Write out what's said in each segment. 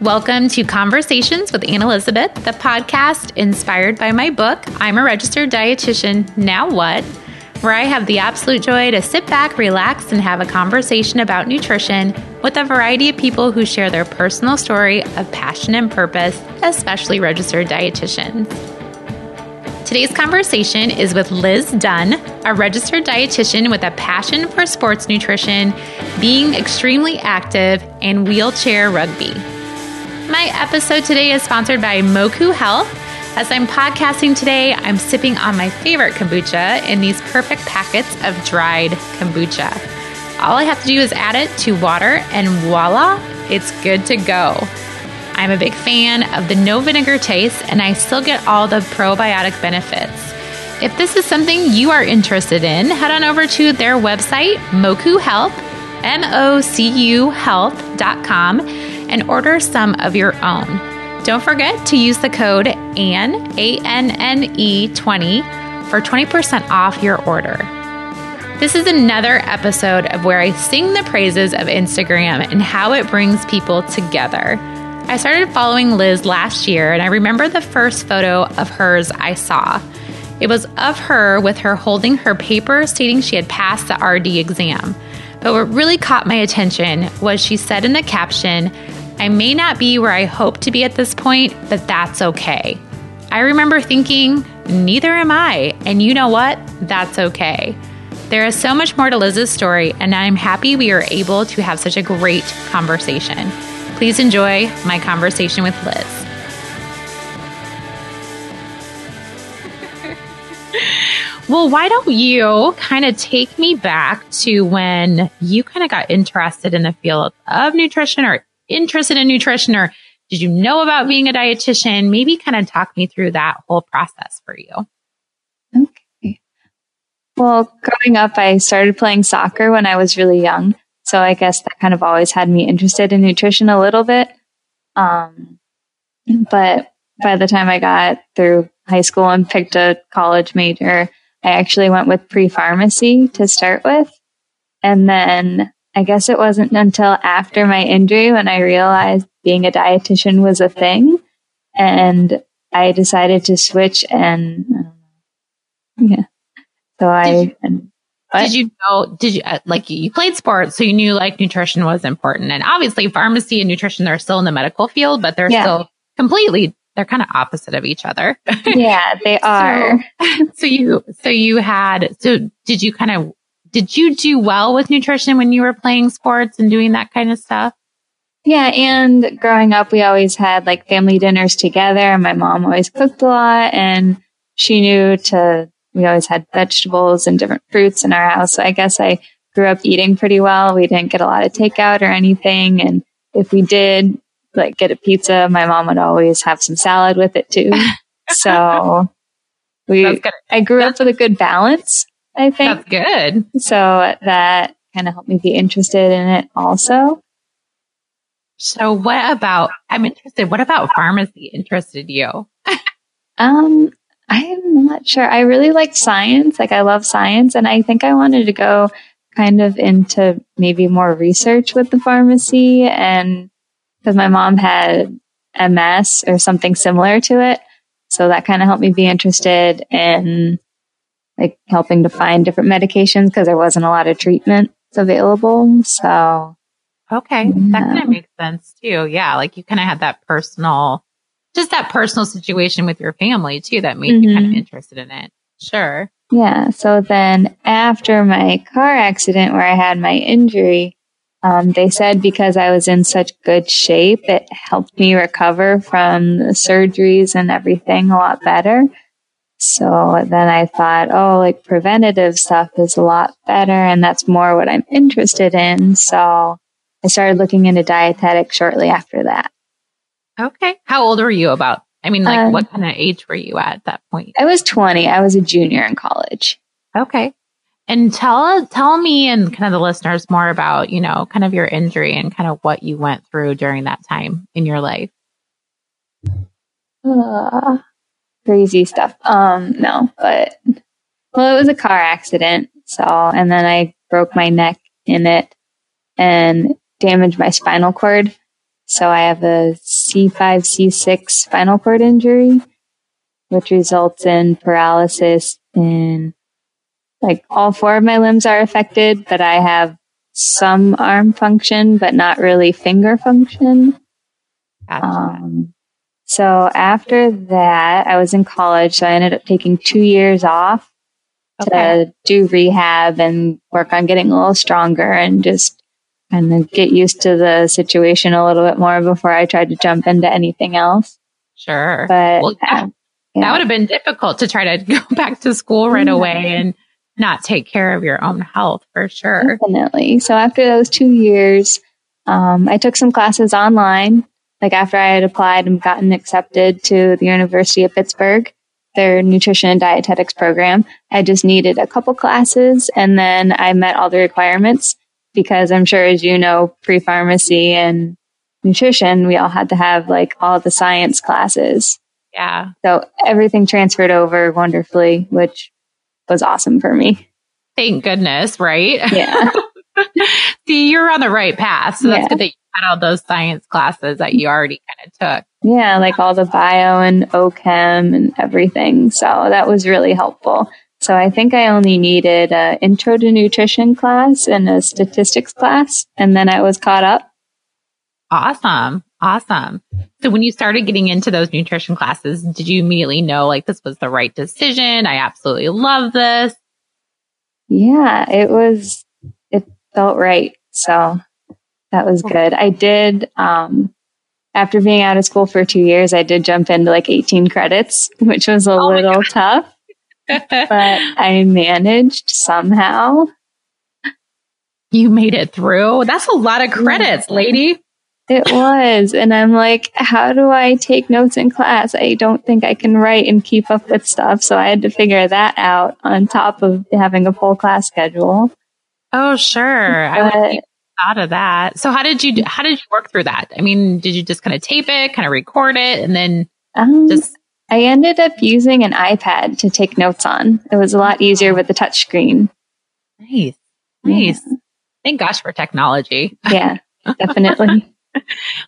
Welcome to Conversations with Anne Elizabeth, the podcast inspired by my book, I'm a Registered Dietitian, Now What? Where I have the absolute joy to sit back, relax, and have a conversation about nutrition with a variety of people who share their personal story of passion and purpose, especially registered dietitians. Today's conversation is with Liz Dunn, a registered dietitian with a passion for sports nutrition, being extremely active, and wheelchair rugby. My episode today is sponsored by MOCU Health. As I'm podcasting today, I'm sipping on my favorite kombucha in these perfect packets of dried kombucha. All I have to do is add it to water, and voila, it's good to go. I'm a big fan of the no vinegar taste, and I still get all the probiotic benefits. If this is something you are interested in, head on over to their website, MOCU Health, M O C U health.com and order some of your own. Don't forget to use the code ANNE, A-N-N-E 20 for 20% off your order. This is another episode of where I sing the praises of Instagram and how it brings people together. I started following Liz last year, and I remember the first photo of hers I saw. It was of her with her holding her paper stating she had passed the RD exam. But what really caught my attention was she said in the caption, I may not be where I hope to be at this point, but that's okay. I remember thinking, neither am I. And you know what? That's okay. There is so much more to Liz's story, and I'm happy we are able to have such a great conversation. Please enjoy my conversation with Liz. well, why don't you kind of take me back to when you kind of got interested in the field of nutrition or interested in nutrition or did you know about being a dietitian? Maybe kind of talk me through that whole process for you. Okay. Well, growing up, I started playing soccer when I was really young. So I guess that kind of always had me interested in nutrition a little bit. Um, but by the time I got through high school and picked a college major, I actually went with pre pharmacy to start with. And then I guess it wasn't until after my injury when I realized being a dietitian was a thing. And I decided to switch and, yeah. So I, and, did you know, did you, uh, like, you played sports, so you knew like nutrition was important. And obviously pharmacy and nutrition, they're still in the medical field, but they're yeah. still completely, they're kind of opposite of each other. yeah, they are. So, so you, so you had, so did you kind of did you do well with nutrition when you were playing sports and doing that kind of stuff? Yeah, and growing up, we always had like family dinners together. My mom always cooked a lot, and she knew to. We always had vegetables and different fruits in our house. So I guess I grew up eating pretty well. We didn't get a lot of takeout or anything, and if we did like get a pizza, my mom would always have some salad with it too. so we, I grew up with a good balance. I think. That's good. So that kind of helped me be interested in it also. So what about, I'm interested, what about pharmacy interested you? um, I'm not sure. I really like science. Like I love science and I think I wanted to go kind of into maybe more research with the pharmacy and because my mom had MS or something similar to it. So that kind of helped me be interested in like helping to find different medications because there wasn't a lot of treatments available. So, okay, yeah. that kind of makes sense too. Yeah, like you kind of had that personal, just that personal situation with your family too that made mm-hmm. you kind of interested in it. Sure. Yeah. So then after my car accident where I had my injury, um, they said because I was in such good shape, it helped me recover from the surgeries and everything a lot better. So then I thought, oh, like preventative stuff is a lot better and that's more what I'm interested in. So I started looking into dietetics shortly after that. Okay. How old were you about? I mean, like um, what kind of age were you at, at that point? I was 20. I was a junior in college. Okay. And tell tell me and kind of the listeners more about, you know, kind of your injury and kind of what you went through during that time in your life. Uh, crazy stuff. Um, no, but well, it was a car accident. So, and then I broke my neck in it and damaged my spinal cord. So I have a C5, C6 spinal cord injury, which results in paralysis in like all four of my limbs are affected, but I have some arm function, but not really finger function. Gotcha. Um, so after that, I was in college, so I ended up taking two years off okay. to do rehab and work on getting a little stronger and just kind of get used to the situation a little bit more before I tried to jump into anything else. Sure. But Well, yeah. yeah. That would have been difficult to try to go back to school right Yeah. away and not take care of your own health for sure. Definitely. So after those two years, um, I took some classes online. Like after I had applied and gotten accepted to the University of Pittsburgh, their nutrition and dietetics program, I just needed a couple classes and then I met all the requirements because I'm sure as you know, pre-pharmacy and nutrition, we all had to have like all the science classes. Yeah. So everything transferred over wonderfully, which was awesome for me. Thank goodness, right? Yeah. See, you're on the right path. So that's Yeah. good that you had all those science classes that you already kind of took. Yeah, like all the bio and OChem and everything. So that was really helpful. So I think I only needed a intro to nutrition class and a statistics class, and then I was caught up. Awesome. Awesome. So when you started getting into those nutrition classes, did you immediately know like this was the right decision? I absolutely love this. Yeah, it was, it felt right. So that was good. I did, um, after being out of school for two years, I did jump into like 18 credits, which was a Oh little tough, but I managed somehow. you made it through. That's a lot of credits, lady. It was. And I'm like, how do I take notes in class? I don't think I can write and keep up with stuff. So I had to figure that out on top of having a full class schedule. Oh, sure. I would But, thought of that. So how did you, how did you work through that? I mean, did you just kind of tape it, kind of record it and then um, just, I ended up using an iPad to take notes on. It was a lot easier with the touch screen. nice, nice. Thank gosh for technology. Yeah, definitely. That's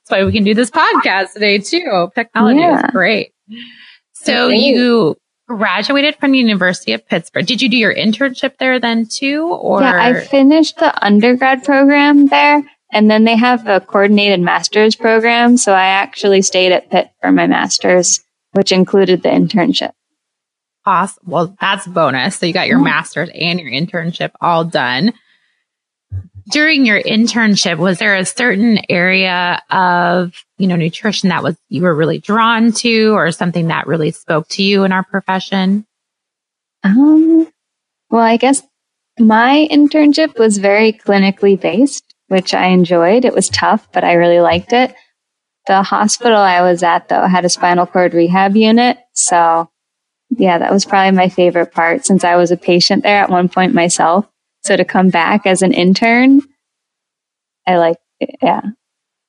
why we can do this podcast today too. Technology Yeah. is great. So you graduated from the University of Pittsburgh. Did you do your internship there then too? Or Yeah, I finished the undergrad program there. And then they have a coordinated master's program. So I actually stayed at Pitt for my master's, which included the internship. awesome. Well, that's bonus. So you got your master's and your internship all done. During your internship, was there a certain area of, you know, nutrition that was you were really drawn to or something that really spoke to you in our profession? Um, well, I guess my internship was very clinically based, which I enjoyed. It was tough, but I really liked it. The hospital I was at, though, had a spinal cord rehab unit. So, yeah, that was probably my favorite part since I was a patient there at one point myself. So to come back as an intern, I like it. Yeah.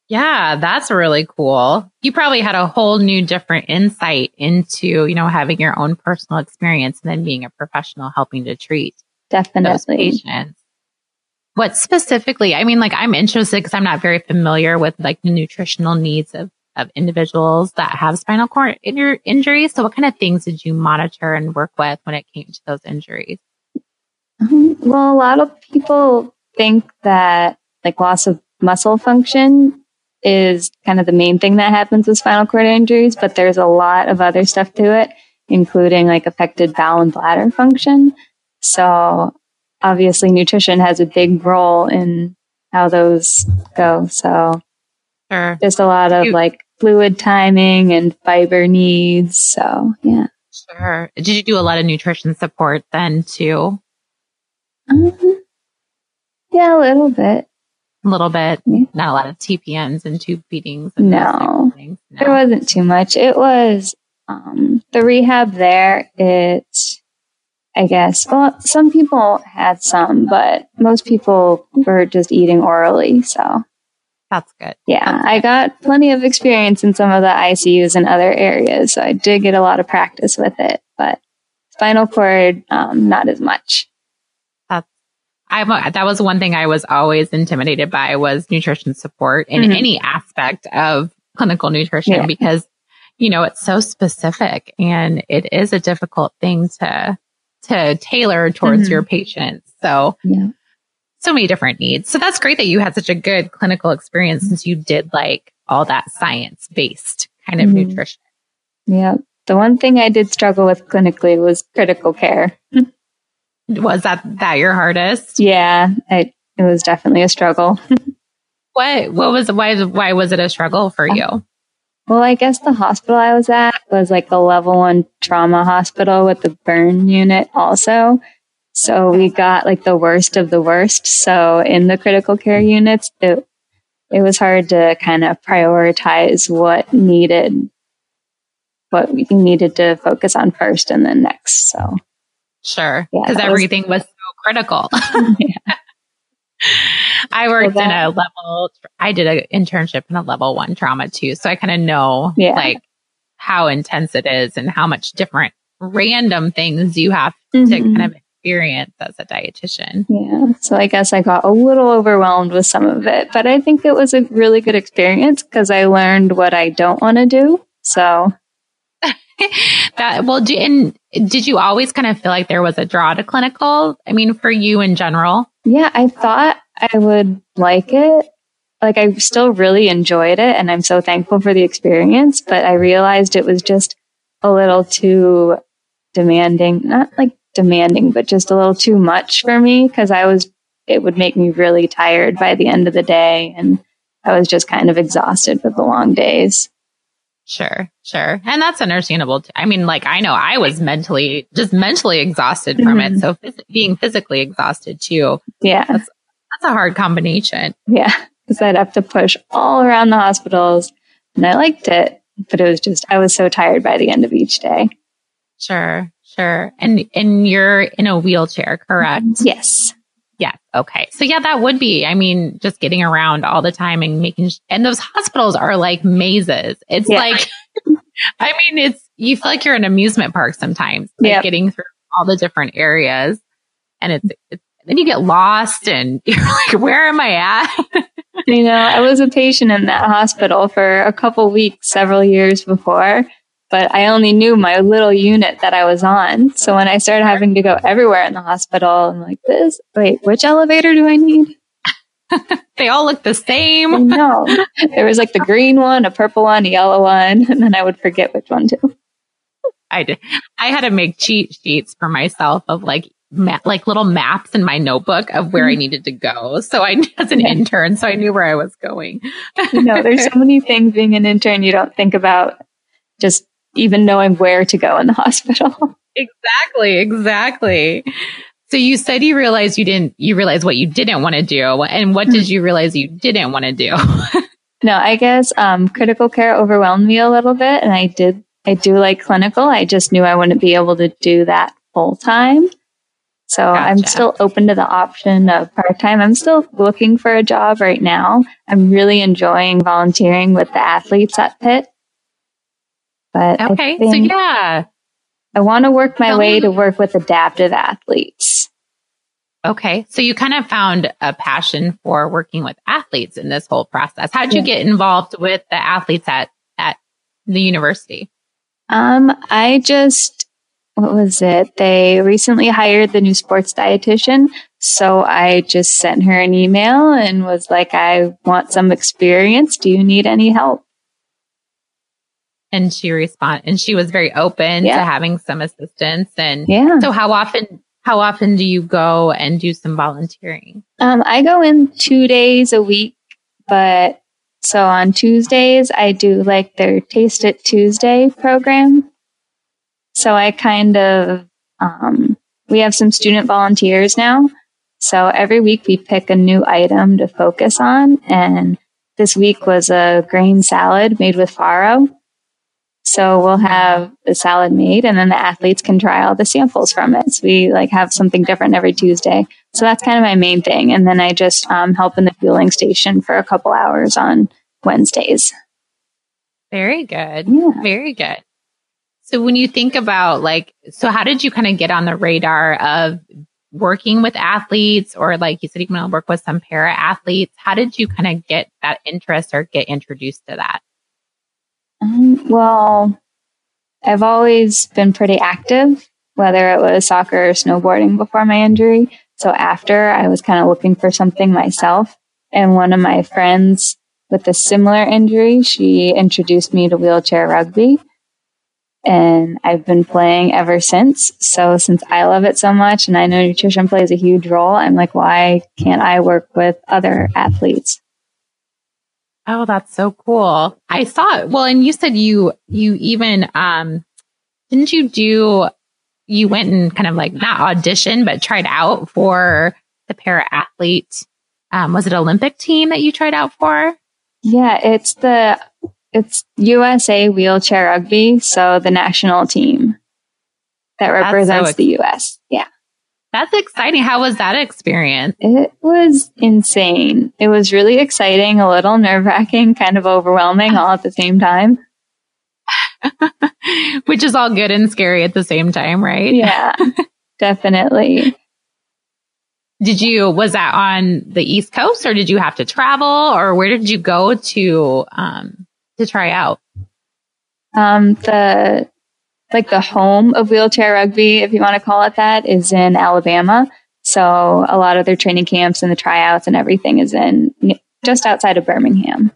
Yeah, that's really cool. You probably had a whole new different insight into, you know, having your own personal experience and then being a professional helping to treat those Definitely. patients. What specifically, I mean, like I'm interested because I'm not very familiar with like the nutritional needs of, of individuals that have spinal cord injur- injuries. So what kind of things did you monitor and work with when it came to those injuries? Um, well, a lot of people think that like loss of muscle function is kind of the main thing that happens with spinal cord injuries, but there's a lot of other stuff to it, including like affected bowel and bladder function. So obviously nutrition has a big role in how those go. So Sure. there's a lot of You- like fluid timing and fiber needs. So yeah. Sure. Did you do a lot of nutrition support then too? Um, yeah, a little bit. A little bit, Yeah. not a lot of TPNs and tube feedings. And No. No. There wasn't too much. It was um, the rehab there. It, I guess, well, some people had some, but most people were just eating orally. So, That's good. yeah, I got plenty of experience in some of the ICUs and other areas. So I did get a lot of practice with it, but spinal cord, um, not as much. I'm a, that was one thing I was always intimidated by was nutrition support in Mhm. any aspect of clinical nutrition Yeah. because you know it's so specific and it is a difficult thing to to tailor towards Mhm. your patients. So Yeah. so many different needs. So that's great that you had such a good clinical experience since you did like all that science based kind of Mhm. nutrition. Yeah. The one thing I did struggle with clinically was critical care. Was that that your hardest? Yeah, I, it was definitely a struggle. What what was why why was it a struggle for you? Well, I guess the hospital I was at was like a level one trauma hospital with the burn unit also. So we got like the worst of the worst. So in the critical care units, it, it was hard to kind of prioritize what needed, what we needed to focus on first and then next. So Sure. Because that was- everything was so critical. Yeah. I worked Well, in a level, I did an internship in a level one trauma too. So I kind of know Yeah. like how intense it is and how much different random things you have to Mhm. kind of experience as a dietitian. Yeah. So I guess I got a little overwhelmed with some of it, but I think it was a really good experience because I learned what I don't want to do. So that well, do, and did you always kind of feel like there was a draw to clinical? I mean, for you in general? yeah, I thought I would like it. Like I still really enjoyed it and I'm so thankful for the experience, but I realized it was just a little too demanding, not like demanding, but just a little too much for me because I was, it would make me really tired by the end of the day. And I was just kind of exhausted with the long days. Sure, sure. And that's understandable. Too. I mean, like, I know I was mentally, just mentally exhausted from Mhm. it. So phys- being physically exhausted too, Yeah. that's a hard combination. Yeah. Because I'd have to push all around the hospitals and I liked it, but it was just, I was so tired by the end of each day. Sure, sure. And, and you're in a wheelchair, correct? Yes. Yeah. Okay. So yeah, that would be, I mean, just getting around all the time and making, sh- and those hospitals are like mazes. It's Yeah. like, I mean, it's, you feel like you're in an amusement park sometimes, like Yep. getting through all the different areas and it's, it's, then you get lost and you're like, where am I at? You know, I was a patient in that hospital for a couple weeks several years before, but I only knew my little unit that I was on. So when I started having to go everywhere in the hospital, I'm like, this, wait, which elevator do I need? they all look the same. know. there was like the green one, a purple one, a yellow one, and then I would forget which one to. I did. I had to make cheat sheets for myself of like, ma- like little maps in my notebook of where I needed to go. So I, as an Mm-hmm. Yeah. intern, so I knew where I was going. You know, there's so many things being an intern you don't think about just even knowing where to go in the hospital. Exactly, exactly. So you said you realized you didn't, you realized what you didn't want to do. And what did you realize you didn't want to do? No, I guess um, critical care overwhelmed me a little bit, and I did. I do like clinical. I just knew I wouldn't be able to do that full time. So I'm still open to the option of part time. I'm still looking for a job right now. I'm really enjoying volunteering with the athletes at Pitt. But okay. So yeah. I want to work my Tell way me- to work with adaptive athletes. Okay. So you kind of found a passion for working with athletes in this whole process. How'd you Yeah. get involved with the athletes at, at the university? Um, I just, what was it? They recently hired the new sports dietitian. So I just sent her an email and was like, I want some experience. Do you need any help? And she respond, and she was very open Yeah. to having some assistance. And Yeah. so how often, how often do you go and do some volunteering? Um, I go in two days a week, but so on Tuesdays, I do like their Taste It Tuesday program. So I kind of, um, we have some student volunteers now. So every week we pick a new item to focus on. And this week was a grain salad made with farro. So we'll have the salad made and then the athletes can try all the samples from it. So we like have something different every Tuesday. So that's kind of my main thing. And then I just um, help in the fueling station for a couple hours on Wednesdays. Very good. Yeah. Very good. So when you think about like, so how did you kind of get on the radar of working with athletes or like you said, you to work with some para athletes. How did you kind of get that interest or get introduced to that? Um, well, I've always been pretty active, whether it was soccer or snowboarding before my injury. So after I was kind of looking for something myself and one of my friends with a similar injury, she introduced me to wheelchair rugby and I've been playing ever since. So since I love it so much and I know nutrition plays a huge role, I'm like, why can't I work with other athletes? Oh, that's so cool. I saw it. Well, and you said you, you even, um, didn't you do, you went and kind of like not audition, but tried out for the para athlete. Um, was it Olympic team that you tried out for? Yeah, it's the it's USA wheelchair rugby, so the national team that represents so ex- the US. Yeah. That's exciting. How was that experience? It was insane. It was really exciting, a little nerve wracking, kind of overwhelming all at the same time. Which is all good and scary at the same time, right? Yeah, definitely. Did you, was that on the East Coast or did you have to travel or where did you go to, um, to try out? Um, the like the home of wheelchair rugby, if you want to call it that, is in Alabama. So a lot of their training camps and the tryouts and everything is in just outside of Birmingham.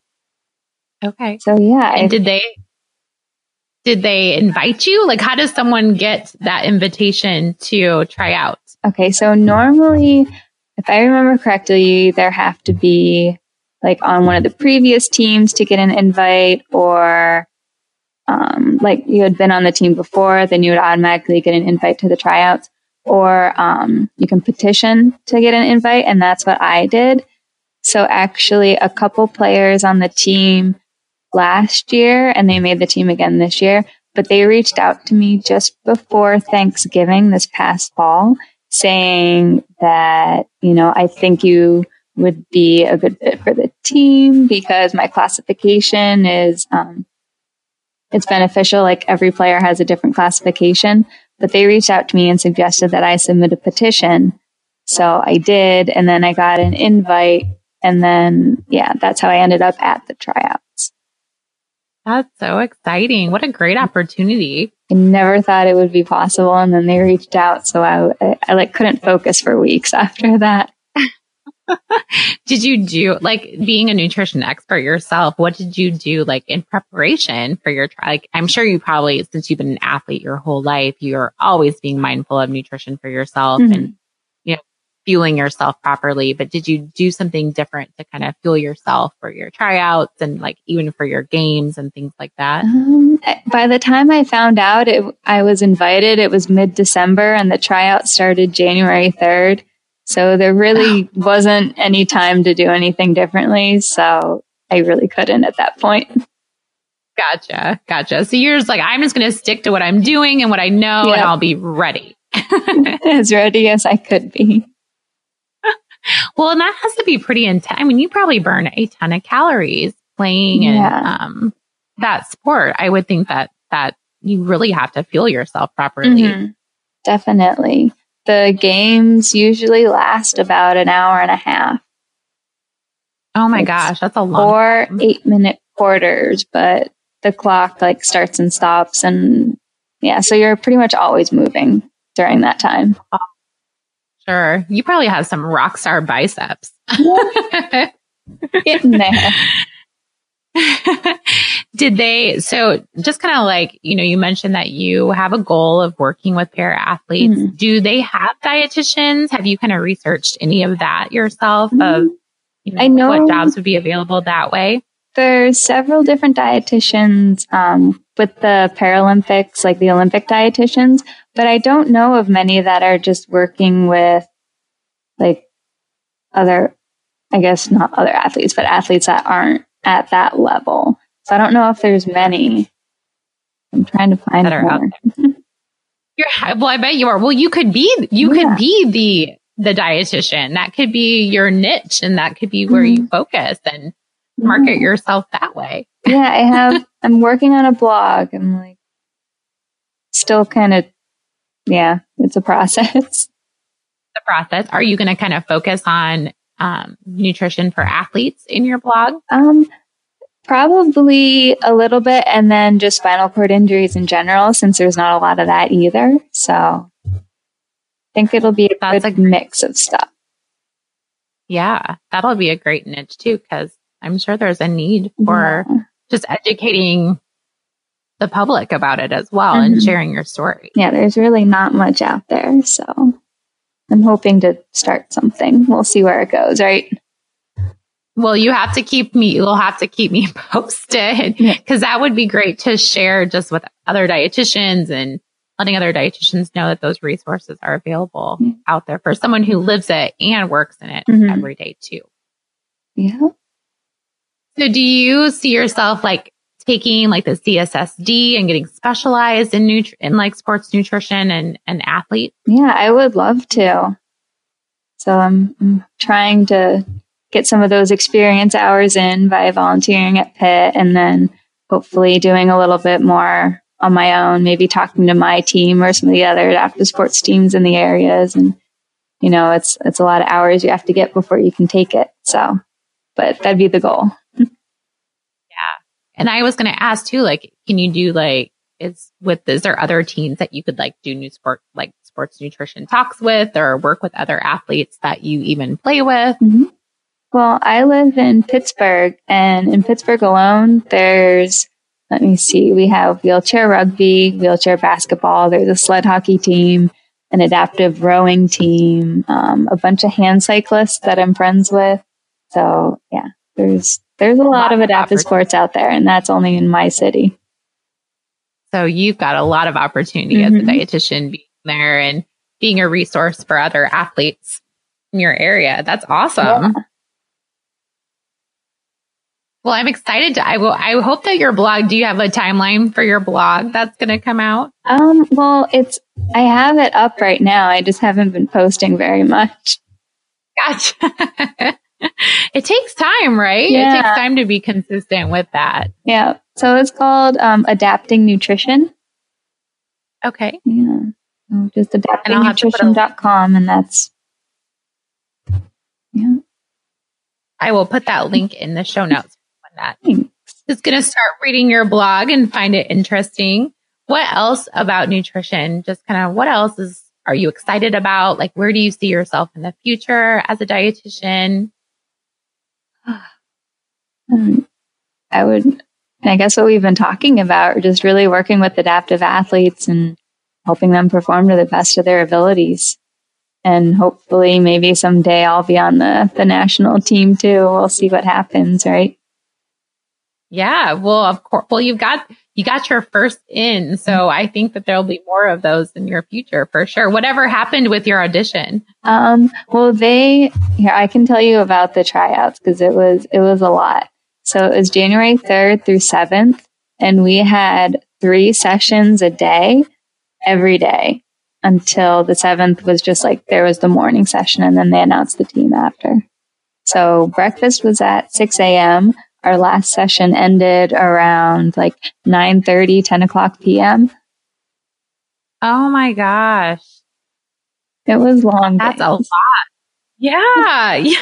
Okay. So yeah. And did they did they invite you? Like how does someone get that invitation to try out? Okay, so normally if I remember correctly, there have to be like on one of the previous teams to get an invite or um, like you had been on the team before, then you would automatically get an invite to the tryouts. Or um, you can petition to get an invite, and that's what I did. So actually, a couple players on the team last year, and they made the team again this year, but they reached out to me just before Thanksgiving this past fall saying that, you know, I think you would be a good fit for the team because my classification is um, it's beneficial. Like every player has a different classification, but they reached out to me and suggested that I submit a petition. So I did, and then I got an invite, and then yeah, that's how I ended up at the tryouts. That's so exciting! What a great opportunity! I never thought it would be possible, and then they reached out, so I, I, I like couldn't focus for weeks after that. did you do like being a nutrition expert yourself? What did you do like in preparation for your trial? Like, I'm sure you probably, since you've been an athlete your whole life, you're always being mindful of nutrition for yourself mm-hmm. and, you know, fueling yourself properly. But did you do something different to kind of fuel yourself for your tryouts and like even for your games and things like that? Um, by the time I found out it, I was invited, it was mid December and the tryout started January 3rd. So there really wasn't any time to do anything differently. So I really couldn't at that point. Gotcha. Gotcha. So you're just like, I'm just going to stick to what I'm doing and what I know and I'll be ready. as ready as I could be. well, and that has to be pretty intense. I mean, you probably burn a ton of calories playing yeah. um, that sport. I would think that, that you really have to fuel yourself properly. Mm-hmm. Definitely. The games usually last about an hour and a half. Oh my it's gosh, that's a long four time. eight minute quarters, but the clock like starts and stops and yeah, so you're pretty much always moving during that time. Oh, sure. You probably have some rock star biceps. Getting there. Did they, so just kind of like, you know, you mentioned that you have a goal of working with para athletes. Mm-hmm. Do they have dietitians? Have you kind of researched any of that yourself mm-hmm. of, you know, I know what jobs would be available that way? There's several different dietitians, um, with the Paralympics, like the Olympic dietitians, but I don't know of many that are just working with like other, I guess not other athletes, but athletes that aren't at that level. So I don't know if there's many. I'm trying to find that are out there. You're, well, I bet you are. Well, you could be, you yeah. could be the, the dietitian. That could be your niche and that could be where mm-hmm. you focus and market yourself that way. yeah, I have, I'm working on a blog. I'm like still kind of, yeah, it's a process. the process. Are you going to kind of focus on um, nutrition for athletes in your blog? Um, probably a little bit, and then just spinal cord injuries in general, since there's not a lot of that either. So I think it'll be a That's good a mix of stuff. Yeah, that'll be a great niche too, because I'm sure there's a need for yeah. just educating the public about it as well mm-hmm. and sharing your story. Yeah, there's really not much out there. So I'm hoping to start something. We'll see where it goes, right? Well, you have to keep me, you'll have to keep me posted because that would be great to share just with other dietitians and letting other dietitians know that those resources are available mm-hmm. out there for someone who lives it and works in it mm-hmm. every day too. Yeah. So do you see yourself like taking like the CSSD and getting specialized in nut- in like sports nutrition and, and athlete? Yeah, I would love to. So I'm, I'm trying to get some of those experience hours in by volunteering at Pitt and then hopefully doing a little bit more on my own, maybe talking to my team or some of the other adaptive sports teams in the areas. And, you know, it's, it's a lot of hours you have to get before you can take it. So, but that'd be the goal. yeah. And I was going to ask too, like, can you do like, is with, is there other teams that you could like do new sport, like sports nutrition talks with or work with other athletes that you even play with? Mm-hmm. Well, I live in Pittsburgh, and in Pittsburgh alone, there's, let me see, we have wheelchair rugby, wheelchair basketball, there's a sled hockey team, an adaptive rowing team, um, a bunch of hand cyclists that I'm friends with. So, yeah, there's there's a lot, of adaptive sports out there, and that's only in my city. So you've got a lot of opportunity mm-hmm. as a mm-hmm. dietitian being there and being a resource for other athletes in your area. That's awesome. Yeah. Well, I'm excited to, I will, I hope that your blog, do you have a timeline for your blog that's going to come out? Um, well, it's, I have it up right now. I just haven't been posting very much. Gotcha. it takes time, right? Yeah. It takes time to be consistent with that. Yeah. So it's called, um, Adapting Nutrition. Okay. Yeah. So just adaptingnutrition.com and that's, yeah. I will put that link in the show notes that. Is going to start reading your blog and find it interesting. What else about nutrition? Just kind of what else is, are you excited about? Like, where do you see yourself in the future as a dietitian? Um, I would, I guess what we've been talking about, just really working with adaptive athletes and helping them perform to the best of their abilities. And hopefully maybe someday I'll be on the, the national team too. We'll see what happens, right? Yeah. Well, of course. Well, you've got, you got your first in. So mm-hmm. I think that there'll be more of those in your future for sure. Whatever happened with your audition? Um, well, they, here, I can tell you about the tryouts because it was, it was a lot. So it was January 3rd through 7th and we had three sessions a day every day until the 7th was just like there was the morning session and then they announced the team after. So breakfast was at 6 a.m our last session ended around like 9 30, 10 o'clock p.m. Oh my gosh. It was long. That's days. a lot. Yeah. yeah.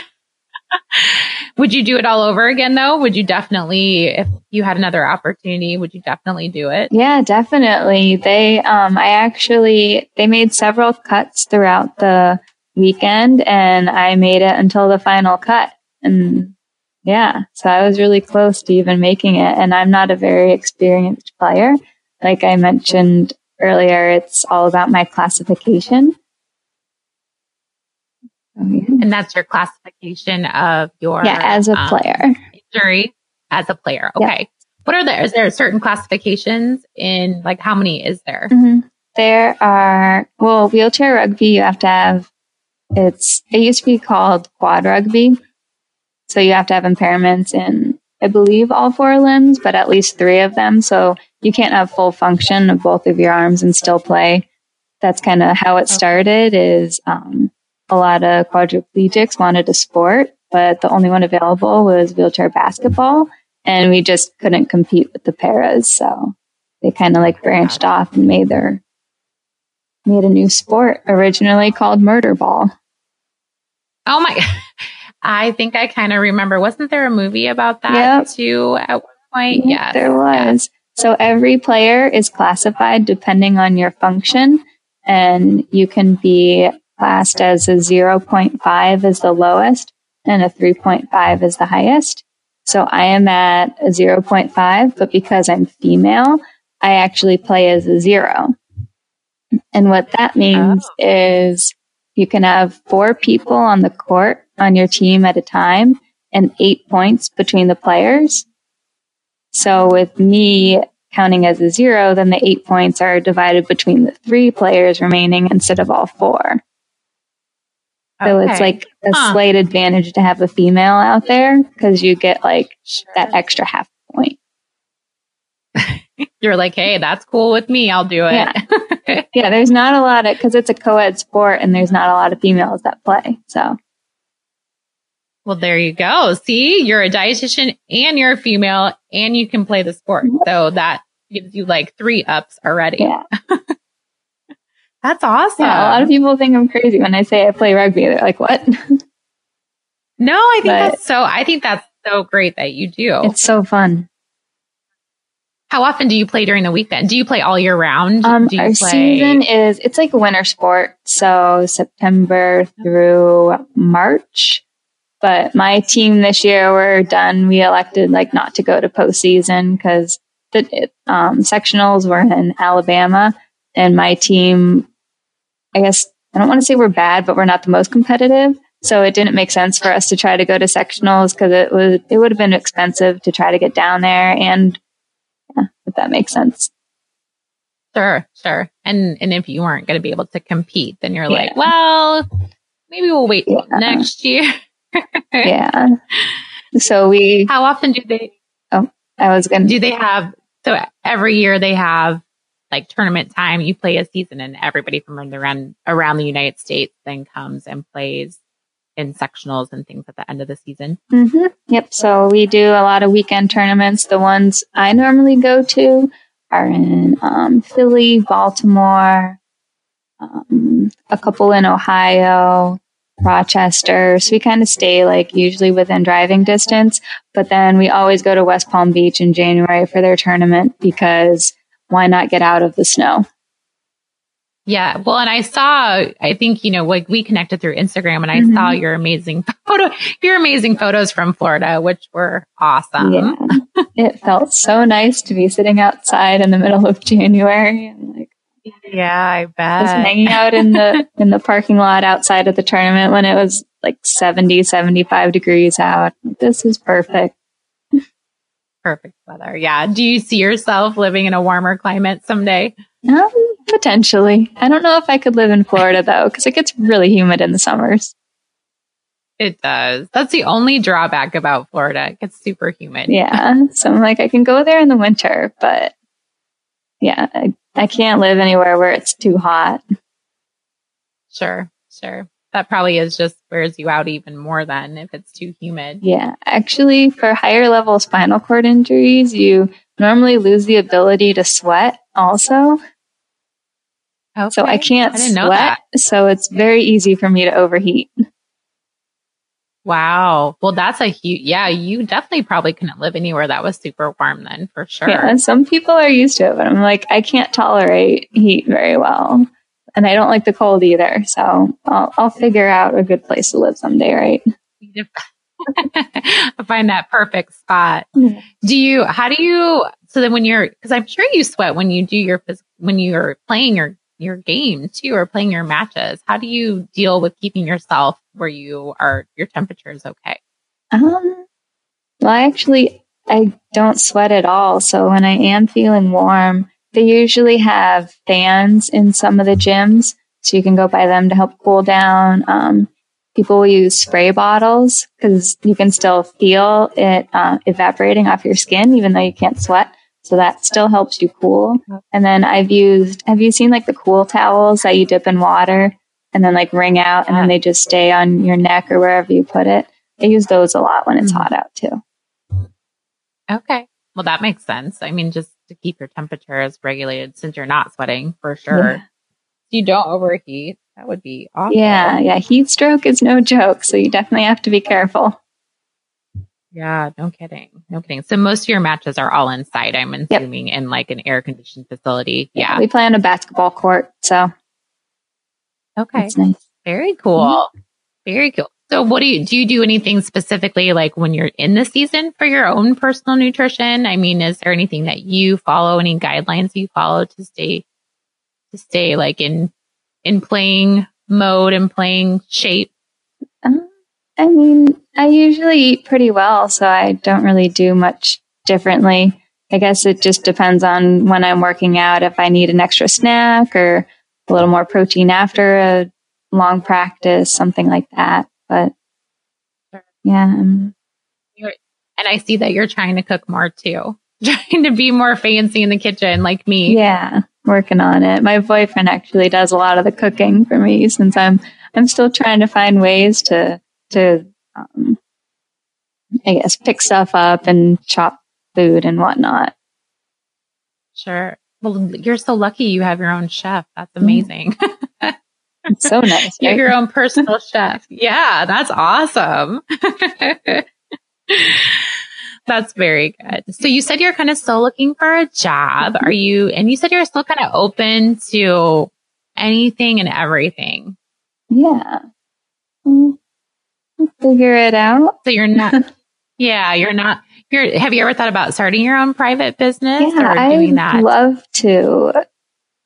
would you do it all over again though? Would you definitely, if you had another opportunity, would you definitely do it? Yeah, definitely. They, um, I actually, they made several cuts throughout the weekend and I made it until the final cut. And yeah. So I was really close to even making it. And I'm not a very experienced player. Like I mentioned earlier, it's all about my classification. Oh. And that's your classification of your yeah as a um, player injury as a player. Okay. Yeah. What are there? Is there certain classifications in like how many is there? Mm-hmm. There are well wheelchair rugby. You have to have it's it used to be called quad rugby, so you have to have impairments in, I believe, all four limbs, but at least three of them. So you can't have full function of both of your arms and still play. That's kind of how it started is, um, a lot of quadriplegics wanted a sport, but the only one available was wheelchair basketball. And we just couldn't compete with the paras. So they kind of like branched off and made their, made a new sport originally called murder ball. Oh my, I think I kind of remember. Wasn't there a movie about that Yep. too at one point? Yep, Yes. there was. So every player is classified depending on your function, and you can be classed as a 0.5 is the lowest and a 3.5 is the highest. So I am at a 0.5, but because I'm female, I actually play as a zero. And what that oh. means is you can have four people on the court on your team at a time and eight points between the players. So with me counting as a zero, then the eight points are divided between the three players remaining instead of all four. So it's like a Huh. slight advantage to have a female out there because you get like that extra half point. You're like, hey, that's cool with me. I'll do it. Yeah, there's not a lot of, because it's a co ed sport and there's not a lot of females that play. So, well, there you go. See, you're a dietitian and you're a female and you can play the sport. So that gives you like three ups already. yeah. That's awesome. Yeah, a lot of people think I'm crazy when I say I play rugby. They're like, what? no, I think But- that's so, I think that's so great that you do. It's so fun. How often do you play during the weekend? Do you play all year round? Um, do you our season is it's like a winter sport, so September through March. But my team this year, we're done. We elected like not to go to postseason because the um, sectionals were in Alabama, and my team, I guess I don't want to say we're bad, but we're not the most competitive. So it didn't make sense for us to try to go to sectionals because it was it would have been expensive to try to get down there, and yeah, if that makes sense. Sure, sure. And and if you weren't going to be able to compete, then you're Yeah. like, well, maybe we'll wait Yeah. next year. yeah. So we, How often do they Oh, I was going to, do they have? So every year they have like tournament time. You play a season, and everybody from around around the United States then comes and plays in sectionals and things at the end of the season. hmm yep. So we do a lot of weekend tournaments. The ones I normally go to are in um, Philly, Baltimore, um, a couple in Ohio, Rochester. So we kind of stay like usually within driving distance, but then we always go to West Palm Beach in January for their tournament because why not get out of the snow? Yeah. Well, and I saw, I think, you know, like we connected through Instagram and I Mhm. saw your amazing photo, your amazing photos from Florida, which were awesome. Yeah. it felt so nice to be sitting outside in the middle of January and like Yeah, I bet. just hanging out in the in the parking lot outside of the tournament when it was like 70, 75 degrees out. This is perfect. Perfect weather. Yeah. Do you see yourself living in a warmer climate someday? Um, potentially. I don't know if I could live in Florida though, because it gets really humid in the summers. It does. That's the only drawback about Florida. It gets super humid. Yeah. So I'm like, I can go there in the winter, but yeah, I, I can't live anywhere where it's too hot. Sure. Sure. That probably is just wears you out even more than if it's too humid. Yeah, actually, for higher level spinal cord injuries, you normally lose the ability to sweat also. So I can't I sweat. that. So it's very easy for me to overheat. Wow. Well, that's a huge, yeah, you definitely probably couldn't live anywhere that was super warm then for sure. Yeah, and some people are used to it, but I'm like, I can't tolerate heat very well. And I don't like the cold either. So I'll, I'll figure out a good place to live someday, right? Find that perfect spot. Hmm. Do you, how do you, so then when you're, cause I'm sure you sweat when you do your, when you're playing your, your game too, or playing your matches. How do you deal with keeping yourself where you are, your temperature is okay? Um, well, I actually, I don't sweat at all. So when I am feeling warm, they usually have fans in some of the gyms. So you can go buy them to help cool down. Um, people will use spray bottles because you can still feel it uh, evaporating off your skin, even though you can't sweat. So that still helps you cool. And then I've used, have you seen like the cool towels that you dip in water and then like wring out and then they just stay on your neck or wherever you put it? I use those a lot when it's Mhm. hot out too. Okay. Well, that makes sense. I mean, just to keep your temperature as regulated since you're not sweating for sure. Yeah. You don't overheat. That would be awful. Yeah, yeah. Heat stroke is no joke, so you definitely have to be careful. Yeah, no kidding. No kidding. So most of your matches are all inside, I'm assuming, yep. in like an air conditioned facility. Yeah. yeah. We play on a basketball court, so Okay. Nice. Very cool. Mm-hmm. Very cool. So what do you do you do anything specifically like when you're in the season for your own personal nutrition? I mean, is there anything that you follow, any guidelines you follow to stay to stay like in in playing mode and playing shape? Um, I mean, I usually eat pretty well, so I don't really do much differently. I guess it just depends on when I'm working out, if I need an extra snack or a little more protein after a long practice, something like that. But yeah. Um, and I see that you're trying to cook more too, trying to be more fancy in the kitchen like me. Yeah, working on it. My boyfriend actually does a lot of the cooking for me since I'm I'm still trying to find ways to to um, I guess pick stuff up and chop food and whatnot. Sure. Well, you're so lucky you have your own chef. That's mm-hmm. amazing. It's so nice. Right? you have your own personal chef. Yeah, that's awesome. that's very good. So you said you're kind of still looking for a job. Mm-hmm. Are you, and you said you're still kind of open to anything and everything. Yeah. We'll figure it out. So you're not, yeah, you're not, you're, have you ever thought about starting your own private business yeah, or doing I'd that? love to.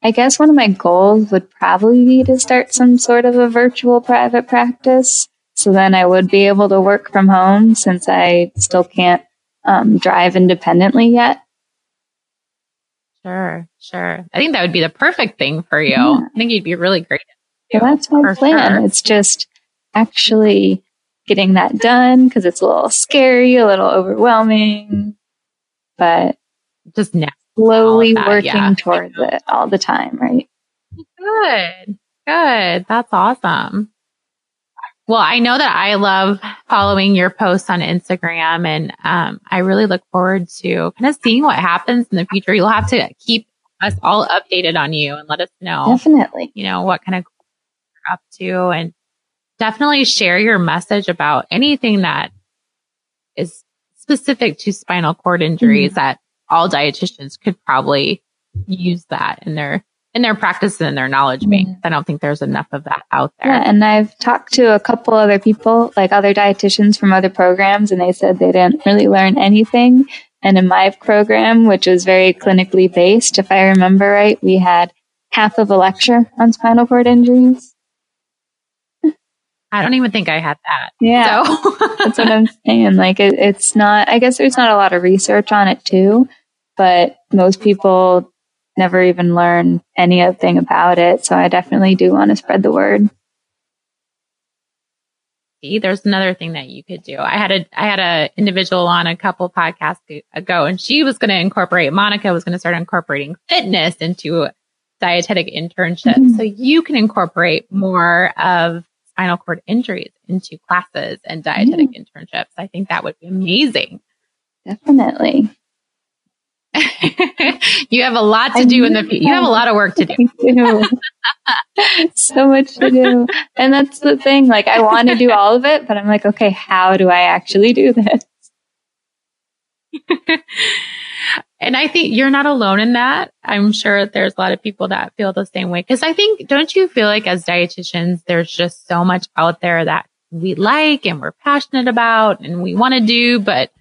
I guess one of my goals would probably be to start some sort of a virtual private practice. So then I would be able to work from home since I still can't um, drive independently yet. Sure, sure. I think that would be the perfect thing for you. Yeah. I think you'd be really great. Yeah, that's my plan. Sure. It's just actually getting that done because it's a little scary, a little overwhelming, but just now slowly that, working yeah. towards it all the time, right? Good. Good. That's awesome. Well, I know that I love following your posts on Instagram and um, I really look forward to kind of seeing what happens in the future. You'll have to keep us all updated on you and let us know. Definitely. You know, what kind of you're up to and definitely share your message about anything that is specific to spinal cord injuries mm-hmm. that all dietitians could probably use that in their in their practice and their knowledge mm-hmm. base. I don't think there's enough of that out there. Yeah, and I've talked to a couple other people, like other dietitians from other programs, and they said they didn't really learn anything. And in my program, which was very clinically based, if I remember right, we had half of a lecture on spinal cord injuries. I don't even think I had that. Yeah. So. That's what I'm saying. Like, it, it's not, I guess there's not a lot of research on it too but most people never even learn anything about it. So I definitely do want to spread the word. See, there's another thing that you could do. I had a, I had a individual on a couple podcasts ago and she was going to incorporate, Monica was going to start incorporating fitness into dietetic internships. Mm-hmm. So you can incorporate more of spinal cord injuries into classes and dietetic mm-hmm. internships. I think that would be amazing. Definitely. you have a lot to I do in the you have a lot of work to do. do. so much to do. And that's the thing. Like I want to do all of it, but I'm like, okay, how do I actually do this? And I think you're not alone in that. I'm sure there's a lot of people that feel the same way. Cause I think, don't you feel like as dietitians, there's just so much out there that we like and we're passionate about and we want to do, but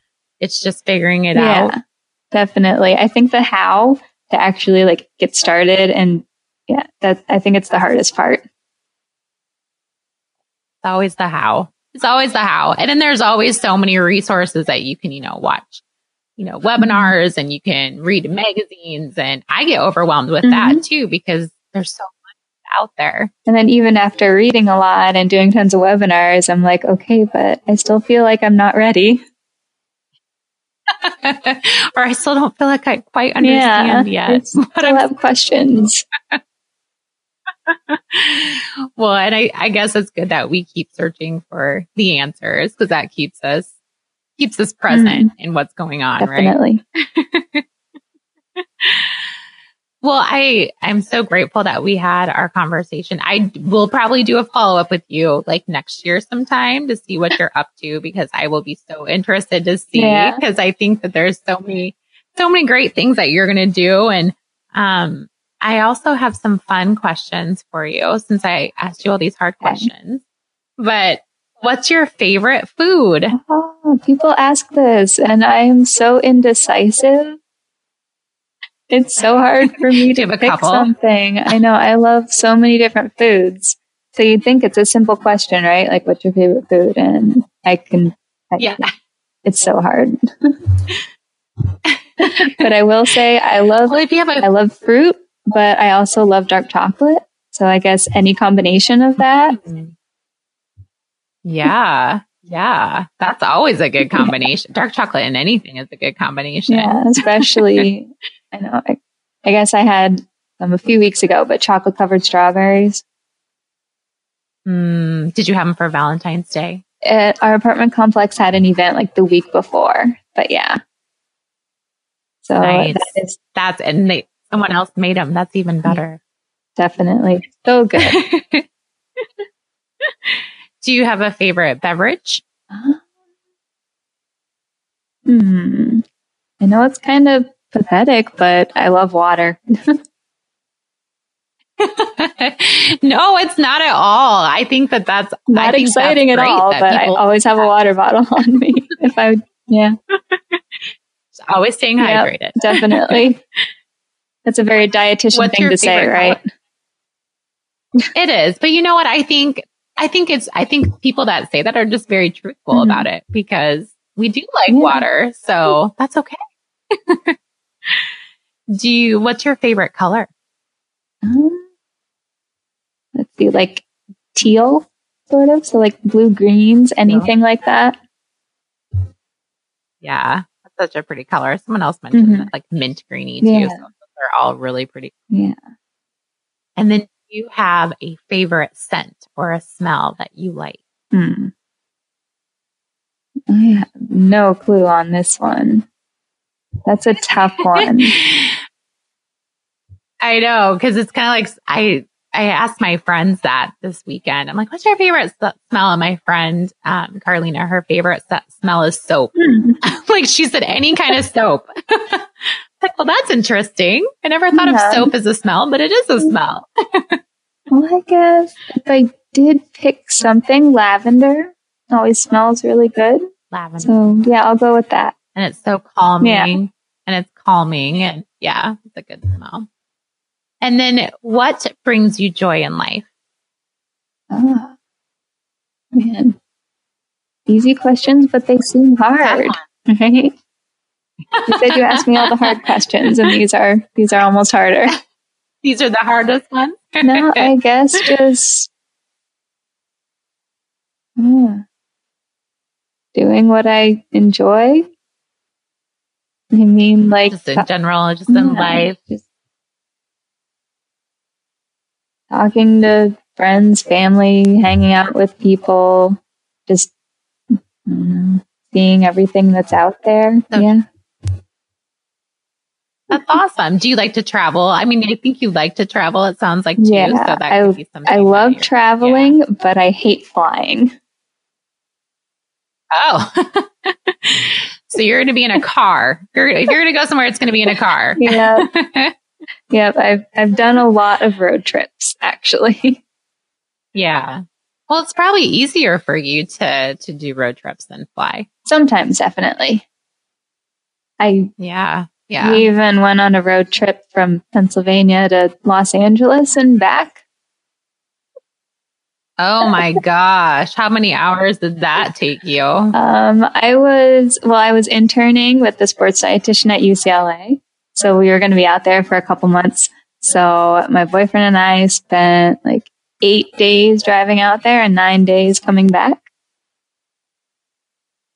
it's just figuring it yeah. out definitely. I think the how to actually like get started and yeah, that I think it's the hardest part. It's always the how. It's always the how. And then there's always so many resources that you can, you know, watch, you know, webinars and you can read magazines. And I get overwhelmed with mm-hmm. that too because there's so much out there. And then even after reading a lot and doing tons of webinars, I'm like, okay, but I still feel like I'm not ready. or I still don't feel like I quite understand yeah, yet. Still have questions. well, and I, I guess it's good that we keep searching for the answers because that keeps us keeps us present mm, in what's going on, definitely. right? Well, I, I'm so grateful that we had our conversation. I will probably do a follow up with you like next year sometime to see what you're up to because I will be so interested to see because yeah. I think that there's so many, so many great things that you're going to do. And, um, I also have some fun questions for you since I asked you all these hard okay. questions. But what's your favorite food? Oh, people ask this and I am so indecisive. It's so hard for me to pick couple? something. I know I love so many different foods. So you'd think it's a simple question, right? Like, what's your favorite food? And I can, I yeah, can, it's so hard. but I will say I love, well, if you have a- I love fruit, but I also love dark chocolate. So I guess any combination of that. Mm-hmm. Yeah. Yeah. That's always a good combination. Dark chocolate and anything is a good combination. Yeah. Especially I know. I, I guess I had them a few weeks ago, but chocolate covered strawberries. Mm, did you have them for Valentine's Day? It, our apartment complex had an event like the week before, but yeah. So nice. that is that's and they someone else made them. That's even better. Definitely, so good. Do you have a favorite beverage? Uh, hmm. I know it's kind of pathetic, but I love water. no, it's not at all. I think that that's not exciting that's at all, but I always have a water bottle on me. if I, yeah. always staying hydrated. Yep, definitely. That's a very dietitian What's thing to say, right? it is. But you know what? I think, I think it's, I think people that say that are just very truthful mm-hmm. about it because we do like yeah. water. So that's okay. Do you, what's your favorite color? Um, let's see, like teal, sort of. So like blue greens, anything like that. Yeah. That's such a pretty color. Someone else mentioned mm-hmm. like mint greeny too. Yeah. So they're all really pretty. Yeah. And then you have a favorite scent or a smell that you like? Hmm. I have no clue on this one. That's a tough one. I know because it's kind of like I I asked my friends that this weekend. I'm like, "What's your favorite smell?" And my friend um, Carlina, her favorite smell is soap. Mm. like she said, any kind of soap. like, well, that's interesting. I never thought yeah. of soap as a smell, but it is a mm-hmm. smell. well, I guess if I did pick something, lavender always smells really good. Lavender. So yeah, I'll go with that. And it's so calming. Yeah and it's calming and yeah, it's a good smell. And then what brings you joy in life? Oh, man. Easy questions, but they seem hard, right? You said you asked me all the hard questions and these are, these are almost harder. these are the hardest ones? no, I guess just, uh, doing what I enjoy I mean, like just in general, just in life, just talking to friends, family, hanging out with people, just know, seeing everything that's out there. So, yeah. That's awesome. Do you like to travel? I mean, I think you like to travel. It sounds like too. Yeah, so that I, could be something. I love traveling, yeah. but I hate flying. Oh. So you're going to be in a car. You're, if you're going to go somewhere, it's going to be in a car. Yeah. yep. I've, I've done a lot of road trips actually. Yeah. Well, it's probably easier for you to, to do road trips than fly. Sometimes, definitely. I, yeah. Yeah. We even went on a road trip from Pennsylvania to Los Angeles and back. Oh my gosh. How many hours did that take you? Um, I was, well, I was interning with the sports dietitian at UCLA. So we were going to be out there for a couple months. So my boyfriend and I spent like eight days driving out there and nine days coming back.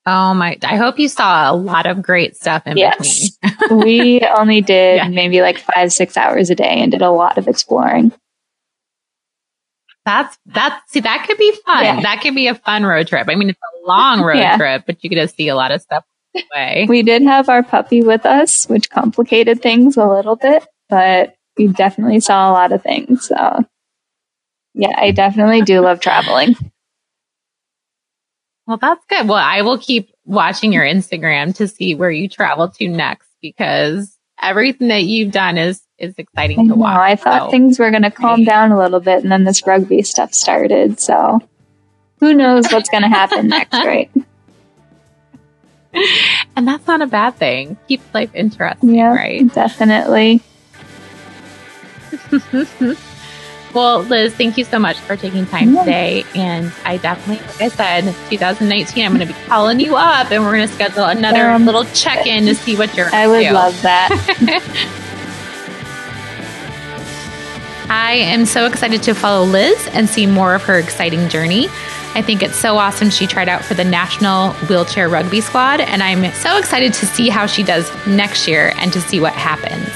Oh my, I hope you saw a lot of great stuff in yes. between. we only did yeah. maybe like five, six hours a day and did a lot of exploring. That's that's see that could be fun. Yeah. That could be a fun road trip. I mean, it's a long road yeah. trip, but you get to see a lot of stuff way. We did have our puppy with us, which complicated things a little bit, but we definitely saw a lot of things. So yeah, I definitely do love traveling. Well, that's good. Well, I will keep watching your Instagram to see where you travel to next because everything that you've done is is exciting I to know, watch. I thought So, things were going to calm down a little bit, and then this rugby stuff started. So who knows what's going to happen next, right? and that's not a bad thing. Keeps life interesting, Yeah, right? definitely. well, Liz, thank you so much for taking time today. And I definitely, like I said, 2019, I'm going to be calling you up and we're going to schedule another Um, little check in to see what you're I would to. love that. I am so excited to follow Liz and see more of her exciting journey. I think it's so awesome she tried out for the National Wheelchair Rugby Squad, and I'm so excited to see how she does next year and to see what happens.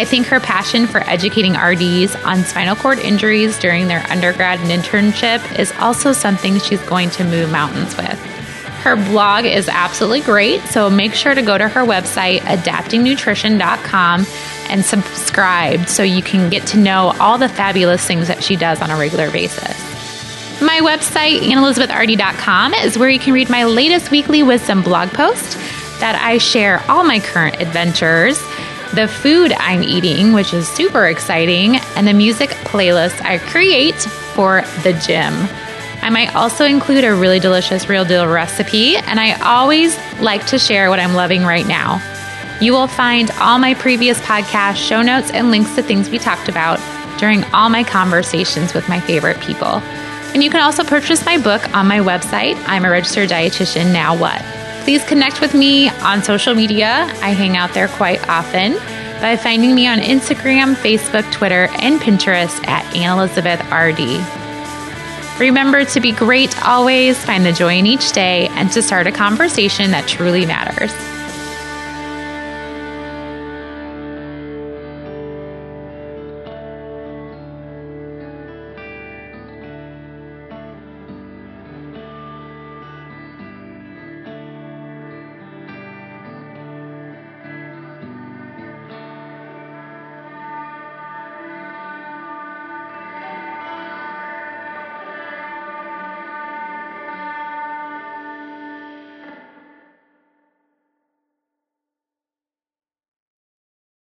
I think her passion for educating RDs on spinal cord injuries during their undergrad and internship is also something she's going to move mountains with. Her blog is absolutely great, so make sure to go to her website, adaptingnutrition.com, and subscribe so you can get to know all the fabulous things that she does on a regular basis. My website, annelizabethrd.com, is where you can read my latest weekly wisdom blog post that I share all my current adventures, the food I'm eating, which is super exciting, and the music playlist I create for the gym. I might also include a really delicious real deal recipe, and I always like to share what I'm loving right now. You will find all my previous podcast show notes and links to things we talked about during all my conversations with my favorite people. And you can also purchase my book on my website. I'm a registered dietitian. Now what? Please connect with me on social media. I hang out there quite often by finding me on Instagram, Facebook, Twitter, and Pinterest at Anne Elizabeth RD. Remember to be great always, find the joy in each day, and to start a conversation that truly matters.